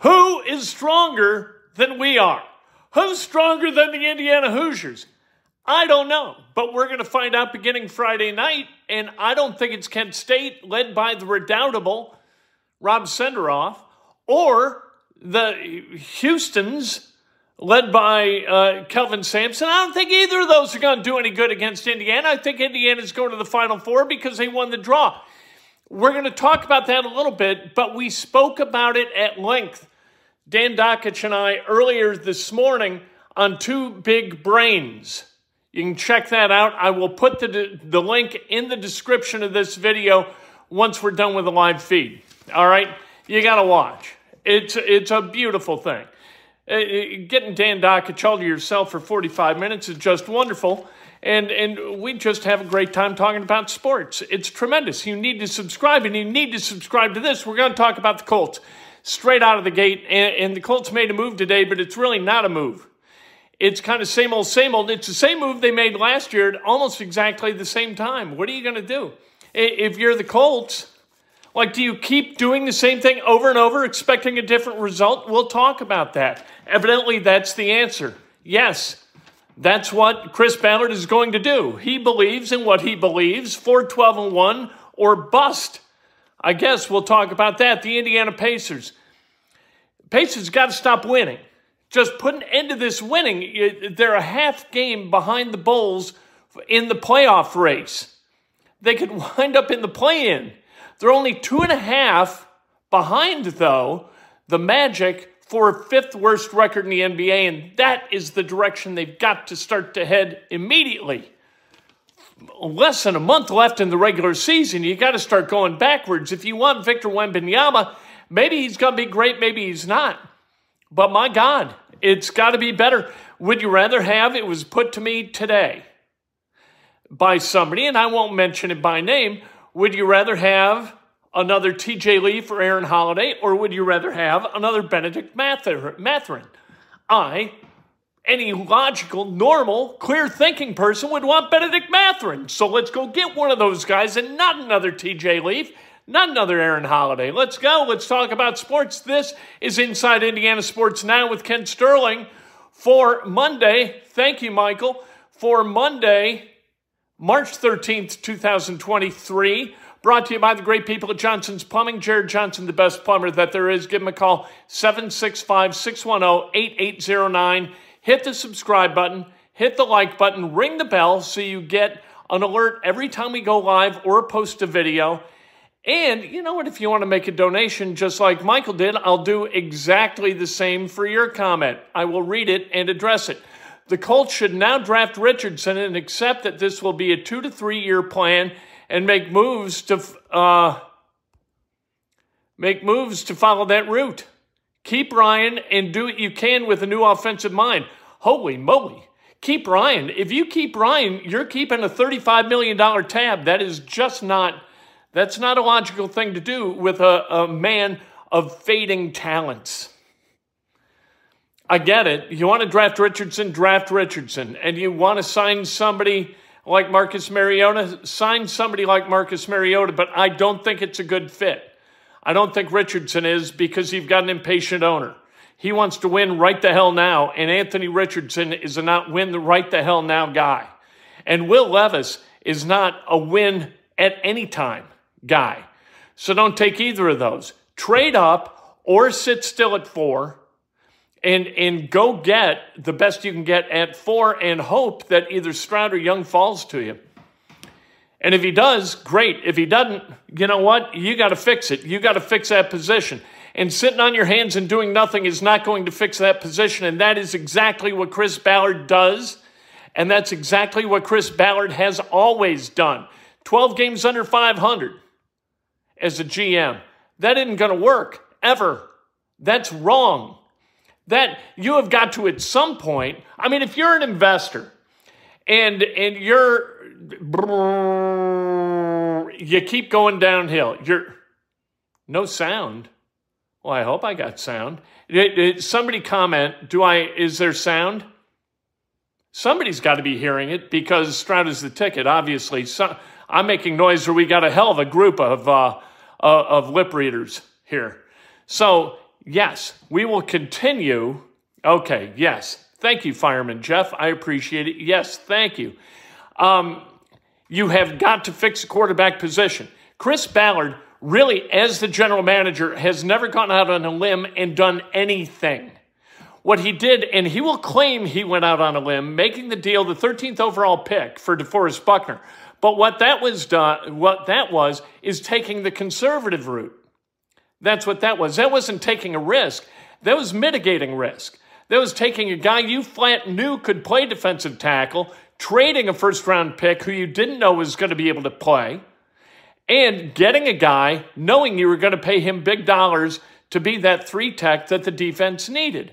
Who is stronger than we are? Who's stronger than the Indiana Hoosiers? I don't know, but we're going to find out beginning Friday night, and I don't think it's Kent State, led by the redoubtable Rob Senderoff, or the Houston's, led by uh, Kelvin Sampson. I don't think either of those are going to do any good against Indiana. I think Indiana's going to the Final Four because they won the draw. We're going to talk about that a little bit, but we spoke about it at length, Dan Dakich and I, earlier this morning on Two Big Brains. You can check that out. I will put the, the link in the description of this video once we're done with the live feed. All right? You got to watch. It's, it's a beautiful thing. Uh, getting Dan Dakich all to yourself for 45 minutes is just wonderful. And, and we just have a great time talking about sports. It's tremendous. You need to subscribe, and you need to subscribe to this. We're going to talk about the Colts straight out of the gate. And, and the Colts made a move today, but it's really not a move. It's kind of same old, same old. It's the same move they made last year at almost exactly the same time. What are you going to do? If you're the Colts, like, do you keep doing the same thing over and over, expecting a different result? We'll talk about that. Evidently, that's the answer. Yes, that's what Chris Ballard is going to do. He believes in what he believes 4 12 and 1 or bust. I guess we'll talk about that. The Indiana Pacers. Pacers got to stop winning. Just put an end to this winning. They're a half game behind the Bulls in the playoff race. They could wind up in the play in. They're only two and a half behind, though, the Magic for fifth worst record in the NBA, and that is the direction they've got to start to head immediately. Less than a month left in the regular season, you got to start going backwards. If you want Victor Wembanyama, maybe he's going to be great, maybe he's not. But my God, it's got to be better. Would you rather have it was put to me today by somebody, and I won't mention it by name? Would you rather have another TJ Lee for Aaron Holiday, or would you rather have another Bennedict Mather- Mathurin? I, any logical, normal, clear thinking person would want Bennedict Mathurin. So let's go get one of those guys and not another TJ Leaf, not another Aaron Holiday. Let's go. Let's talk about sports. This is Inside Indiana Sports Now with Kent Sterling for Monday. Thank you, Michael. For Monday, March 13th, 2023. Brought to you by the great people at Johnson's Plumbing. Jared Johnson, the best plumber that there is. Give him a call, 765 610 8809. Hit the subscribe button, hit the like button, ring the bell so you get an alert every time we go live or post a video. And you know what? If you want to make a donation, just like Michael did, I'll do exactly the same for your comment. I will read it and address it. The Colts should now draft Richardson and accept that this will be a two to three year plan and make moves to uh, make moves to follow that route. Keep Ryan and do what you can with a new offensive mind. Holy moly. Keep Ryan. If you keep Ryan, you're keeping a $35 million tab. That is just not that's not a logical thing to do with a, a man of fading talents. I get it. You want to draft Richardson, draft Richardson. And you want to sign somebody like Marcus Mariota, sign somebody like Marcus Mariota, but I don't think it's a good fit. I don't think Richardson is because you've got an impatient owner. He wants to win right the hell now, and Anthony Richardson is a not win the right the hell now guy. And Will Levis is not a win at any time guy. So don't take either of those. Trade up or sit still at four and and go get the best you can get at four and hope that either Stroud or Young falls to you. And if he does, great. If he doesn't, you know what? You got to fix it. You got to fix that position. And sitting on your hands and doing nothing is not going to fix that position. And that is exactly what Chris Ballard does. And that's exactly what Chris Ballard has always done. 12 games under 500 as a GM. That isn't going to work ever. That's wrong. That you have got to at some point. I mean, if you're an investor and and you're you keep going downhill. You're no sound. Well, I hope I got sound. Somebody comment, do I is there sound? Somebody's got to be hearing it because Stroud is the ticket, obviously. So, I'm making noise or we got a hell of a group of uh, uh, of lip readers here. So, yes, we will continue. Okay, yes. Thank you, Fireman Jeff. I appreciate it. Yes, thank you. Um, you have got to fix the quarterback position. Chris Ballard, really, as the general manager, has never gone out on a limb and done anything. What he did, and he will claim he went out on a limb, making the deal the 13th overall pick for DeForest Buckner. But what that was done, what that was, is taking the conservative route. That's what that was. That wasn't taking a risk. That was mitigating risk. That was taking a guy you flat knew could play defensive tackle, trading a first round pick who you didn't know was going to be able to play, and getting a guy knowing you were going to pay him big dollars to be that three tech that the defense needed.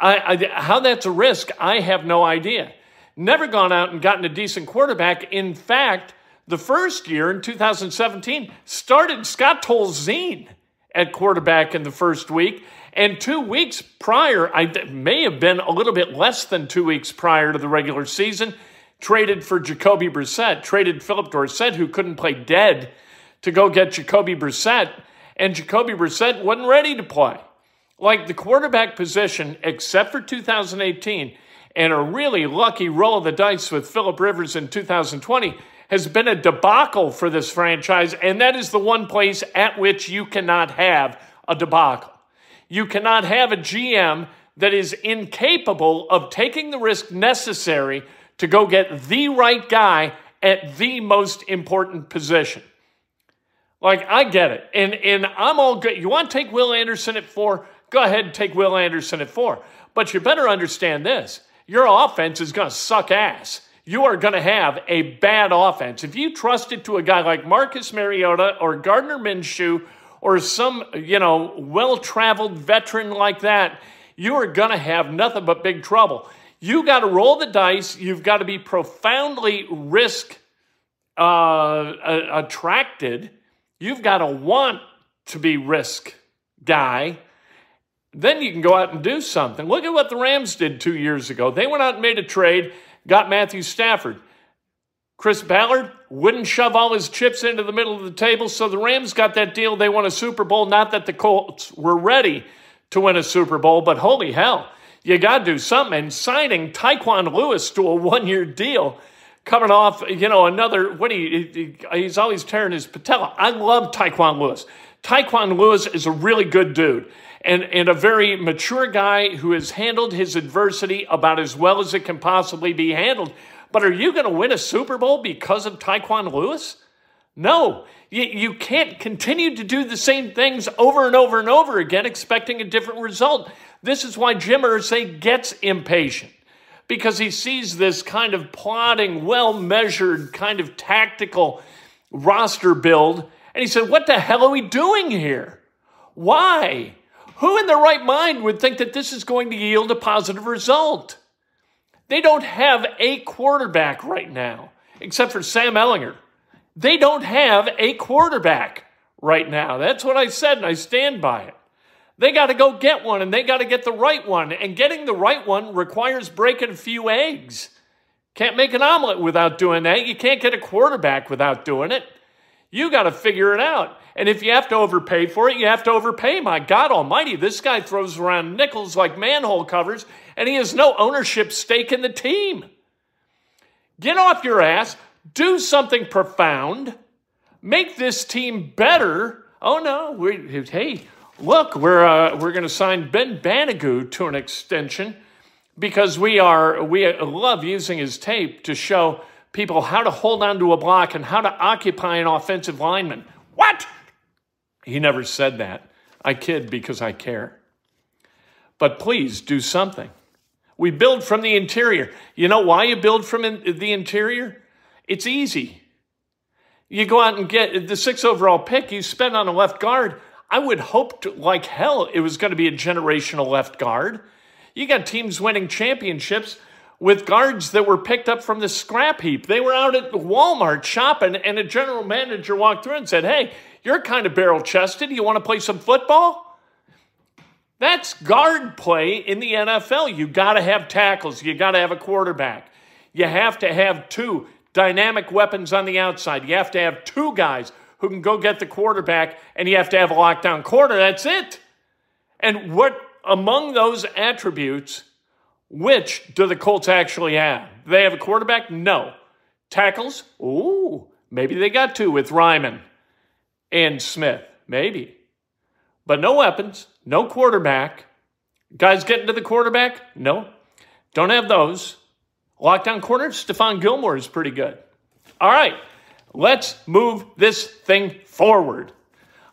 I, I, how that's a risk, I have no idea. Never gone out and gotten a decent quarterback. In fact, the first year in 2017 started Scott Tolzien at quarterback in the first week. And two weeks prior, I may have been a little bit less than two weeks prior to the regular season, traded for Jacoby Brissett, traded Phillip Dorsett, who couldn't play dead, to go get Jacoby Brissett. And Jacoby Brissett wasn't ready to play. Like the quarterback position, except for 2018, and a really lucky roll of the dice with Philip Rivers in 2020, has been a debacle for this franchise. And that is the one place at which you cannot have a debacle. You cannot have a GM that is incapable of taking the risk necessary to go get the right guy at the most important position. Like I get it, and and I'm all good. You want to take Will Anderson at four? Go ahead and take Will Anderson at four. But you better understand this: your offense is going to suck ass. You are going to have a bad offense if you trust it to a guy like Marcus Mariota or Gardner Minshew or some you know well-traveled veteran like that. You are going to have nothing but big trouble. You got to roll the dice. You've got to be profoundly risk uh, attracted. You've got to want to be risk guy. Then you can go out and do something. Look at what the Rams did two years ago. They went out and made a trade, got Matthew Stafford. Chris Ballard wouldn't shove all his chips into the middle of the table, so the Rams got that deal. They won a Super Bowl. Not that the Colts were ready to win a Super Bowl, but holy hell, you got to do something. And signing Tyquan Lewis to a one year deal, coming off, you know, another, what he, he's always tearing his patella. I love Tyquan Lewis. Tyquan Lewis is a really good dude and, and a very mature guy who has handled his adversity about as well as it can possibly be handled. But are you going to win a Super Bowl because of Tyquan Lewis? No, you, you can't continue to do the same things over and over and over again, expecting a different result. This is why Jim Irsay gets impatient because he sees this kind of plodding, well measured, kind of tactical roster build. And he said, What the hell are we doing here? Why? Who in their right mind would think that this is going to yield a positive result? They don't have a quarterback right now, except for Sam Ehlinger. They don't have a quarterback right now. That's what I said, and I stand by it. They got to go get one, and they got to get the right one. And getting the right one requires breaking a few eggs. Can't make an omelet without doing that. You can't get a quarterback without doing it. You got to figure it out. And if you have to overpay for it, you have to overpay. My God Almighty, this guy throws around nickels like manhole covers, and he has no ownership stake in the team. Get off your ass, do something profound, make this team better. Oh no, we, hey, look, we're uh, we're going to sign Ben Banogu to an extension because we are we love using his tape to show people how to hold on to a block and how to occupy an offensive lineman. What? He never said that. I kid because I care. But please do something. We build from the interior. You know why you build from the interior? It's easy. You go out and get the six overall pick you spend on a left guard. I would hope to, like hell it was going to be a generational left guard. You got teams winning championships with guards that were picked up from the scrap heap. They were out at Walmart shopping, and a general manager walked through and said, Hey, you're kind of barrel chested. You want to play some football? That's guard play in the NFL. You got to have tackles, you got to have a quarterback. You have to have two dynamic weapons on the outside. You have to have two guys who can go get the quarterback, and you have to have a lockdown corner. That's it. And what among those attributes, which do the Colts actually have? Do they have a quarterback? No. Tackles? Ooh, maybe they got two with Raimann and Smith. Maybe. But no weapons, no quarterback. Guys getting to the quarterback? No. Don't have those. Lockdown corner, Stephon Gilmore is pretty good. All right, let's move this thing forward.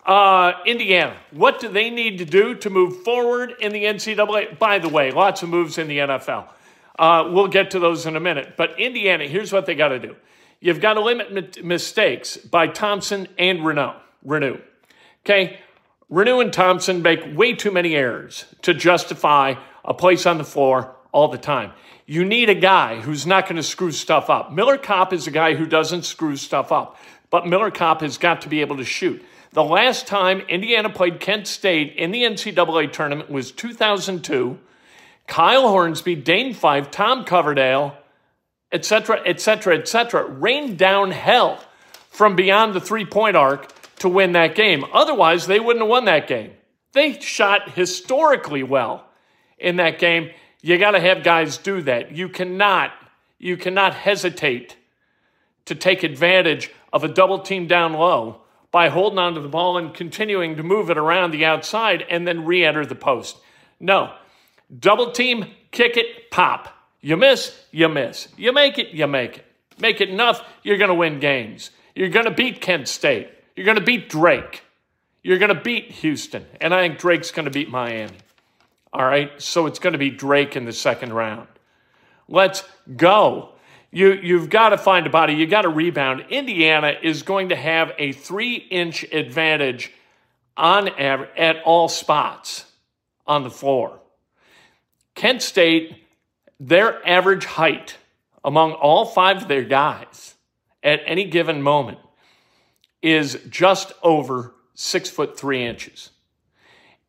Uh, Indiana, what do they need to do to move forward in the NCAA? By the way, lots of moves in the NFL. Uh, we'll get to those in a minute. But Indiana, here's what they got to do you've got to limit mistakes by Thompson and Reneau. Reneau. Okay? Reneau and Thompson make way too many errors to justify a place on the floor all the time. You need a guy who's not going to screw stuff up. Miller Kopp is a guy who doesn't screw stuff up, but Miller Kopp has got to be able to shoot. The last time Indiana played Kent State in the NCAA tournament was 2002. Kyle Hornsby, Dane Fife, Tom Coverdale, etc., etc., etc., rained down hell from beyond the three point arc to win that game. Otherwise, they wouldn't have won that game. They shot historically well in that game. You got to have guys do that. You cannot you cannot hesitate to take advantage of a double team down low by holding onto the ball and continuing to move it around the outside and then re-enter the post. No. Double team, kick it, pop. You miss, you miss. You make it, you make it. Make it enough, you're going to win games. You're going to beat Kent State. You're going to beat Drake. You're going to beat Houston. And I think Drake's going to beat Miami. All right? So it's going to be Drake in the second round. Let's go. You, you've got to find a body. You've got to rebound. Indiana is going to have a three inch advantage on at all spots on the floor. Kent State, their average height among all five of their guys at any given moment is just over six foot three inches.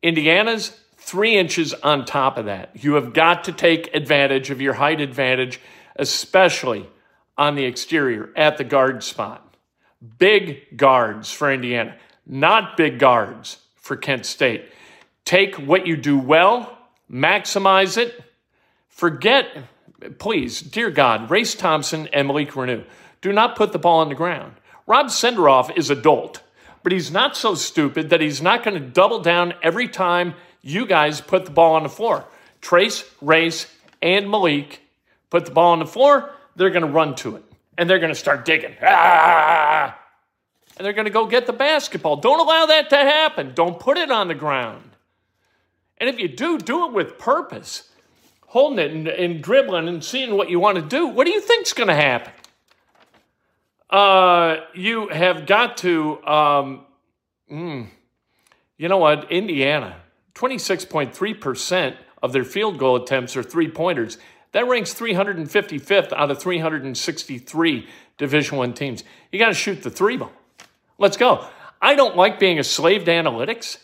Indiana's three inches on top of that. You have got to take advantage of your height advantage, especially on the exterior at the guard spot. Big guards for Indiana, not big guards for Kent State. Take what you do well, maximize it. Forget, please, dear God, Race Thompson and Malik Reneau. Do not put the ball on the ground. Rob Senderoff is adult, but he's not so stupid that he's not going to double down every time you guys put the ball on the floor. Trace, Race, and Malik put the ball on the floor, they're going to run to it. And they're going to start digging. Ah! And they're going to go get the basketball. Don't allow that to happen. Don't put it on the ground. And if you do, do it with purpose. Holding it and, and dribbling and seeing what you want to do. What do you think's going to happen? Uh, you have got to, um, mm, you know what? Indiana, 26.3% of their field goal attempts are three pointers. That ranks 355th out of 363 Division One teams. You got to shoot the three ball. Let's go. I don't like being a slave to analytics,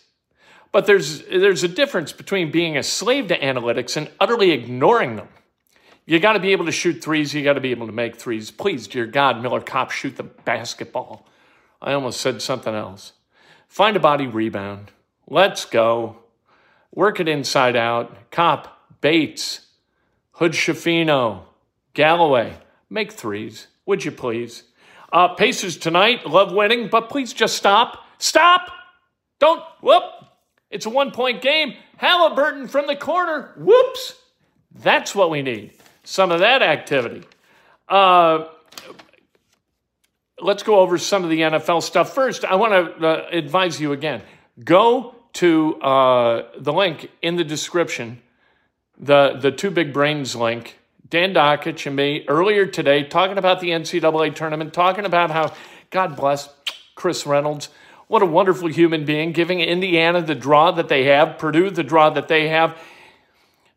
but there's there's a difference between being a slave to analytics and utterly ignoring them. You got to be able to shoot threes. You got to be able to make threes. Please, dear God, Miller Kopp, shoot the basketball. I almost said something else. Find a body rebound. Let's go. Work it inside out. Kopp, Bates, Hood Schifino, Galloway. Make threes, would you please? Uh, Pacers tonight, love winning, but please just stop. Stop! Don't, whoop! It's a one point game. Halliburton from the corner. Whoops! That's what we need. Some of that activity. Uh, let's go over some of the NFL stuff. First, I want to uh, advise you again go to uh, the link in the description, the, the Two Big Brains link. Dan Dakich and me earlier today talking about the NCAA tournament, talking about how, God bless Chris Reynolds, what a wonderful human being, giving Indiana the draw that they have, Purdue the draw that they have.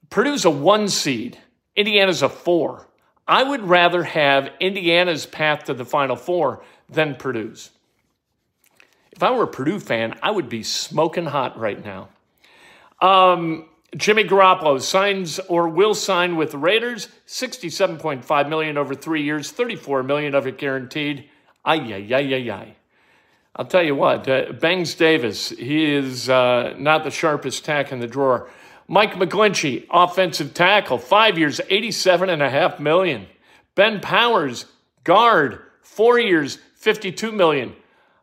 Purdue's a one seed, Indiana's a four. I would rather have Indiana's path to the Final Four than Purdue's. If I were a Purdue fan, I would be smoking hot right now. Um, Jimmy Garoppolo signs or will sign with the Raiders, 67.5 million over three years, 34 million of it guaranteed. Ay, ay, ay, ay, ay. I'll tell you what, uh, Bangs Davis, he is uh, not the sharpest tack in the drawer. Mike McGlinchey, offensive tackle, five years, 87 and a half million. Ben Powers, guard, four years, 52 million.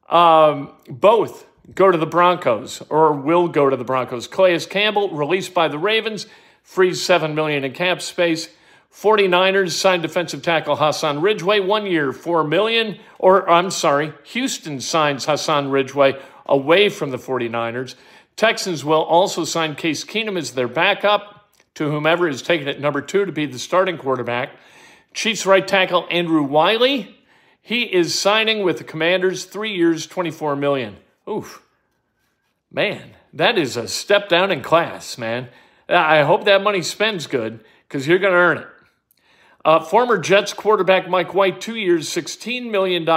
Um, both go to the Broncos or will go to the Broncos. Calais Campbell, released by the Ravens, frees 7 million in cap space. 49ers signed defensive tackle Hassan Ridgeway, one year, 4 million. Or, I'm sorry, Houston signs Hassan Ridgeway away from the 49ers. Texans will also sign Case Keenum as their backup to whomever is taken at number two to be the starting quarterback. Chiefs right tackle Andrew Wylie, he is signing with the Commanders, three years, 24 million. Oof. Man, that is a step down in class, man. I hope that money spends good because you're going to earn it. Uh, former Jets quarterback Mike White, two years, $16 million.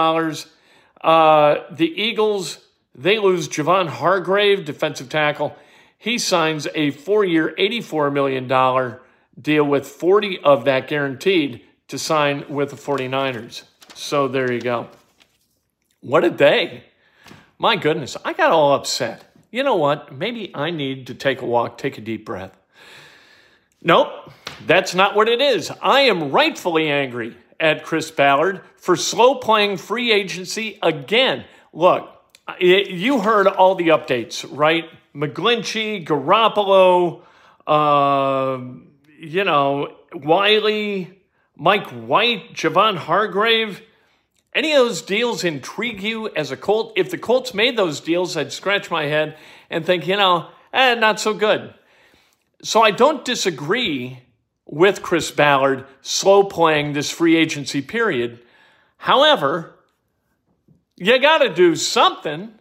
Uh, the Eagles, they lose Javon Hargrave, defensive tackle. He signs a four year, $84 million deal with 40 of that guaranteed to sign with the 49ers. So there you go. What a day. My goodness, I got all upset. You know what? Maybe I need to take a walk, take a deep breath. Nope, that's not what it is. I am rightfully angry at Chris Ballard for slow playing free agency again. Look, you heard all the updates, right? McGlinchey, Garoppolo, uh, you know, Wylie, Mike White, Javon Hargrave. Any of those deals intrigue you as a Colt? If the Colts made those deals, I'd scratch my head and think, you know, eh, not so good. So I don't disagree with Chris Ballard slow playing this free agency period. However, you got to do something.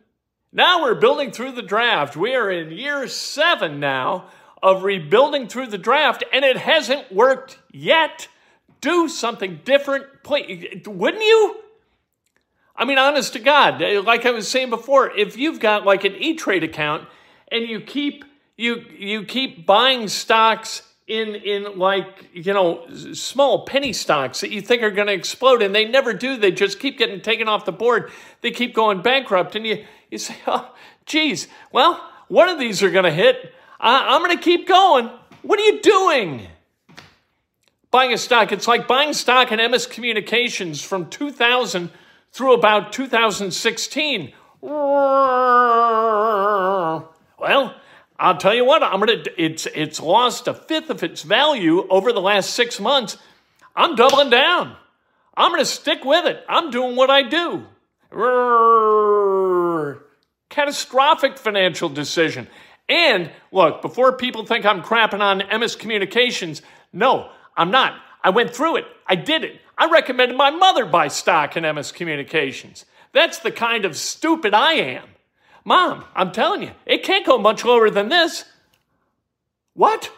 Now we're building through the draft. We are in year seven now of rebuilding through the draft, and it hasn't worked yet. Do something different, please. Wouldn't you? I mean, honest to God, eh, like I was saying before, if you've got like an E Trade account and you keep you you keep buying stocks in in like you know small penny stocks that you think are going to explode and they never do they just keep getting taken off the board they keep going bankrupt and you you say oh geez well one of these are going to hit. I, i'm going to keep going. What are you doing? Buying a stock it's like buying stock in ms communications from 2000 through about 2016 well I'll tell you what, I'm gonna it's it's lost a fifth of its value over the last six months. I'm doubling down. I'm gonna stick with it. I'm doing what I do. Catastrophic financial decision. And look, before people think I'm crapping on MS Communications, no, I'm not. I went through it. I did it. I recommended my mother buy stock in MS Communications. That's the kind of stupid I am. Mom, I'm telling you, it can't go much lower than this. What?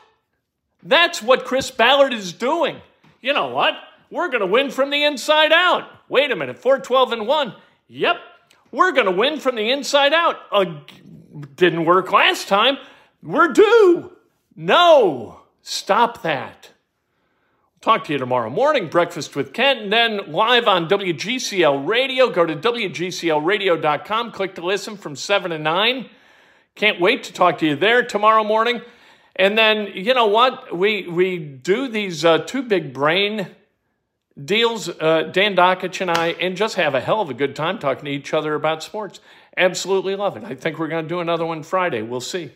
That's what Chris Ballard is doing. You know what? We're going to win from the inside out. Wait a minute, 412 and 1. Yep, we're going to win from the inside out. Uh, didn't work last time. We're due. No, stop that. Talk to you tomorrow morning, Breakfast with Kent, and then live on WGCL Radio. Go to WGCLradio.com, click to listen from 7 to 9. Can't wait to talk to you there tomorrow morning. And then, you know what? We, we do these uh, two big brain deals, uh, Dan Dakich and I, and just have a hell of a good time talking to each other about sports. Absolutely love it. I think we're going to do another one Friday. We'll see.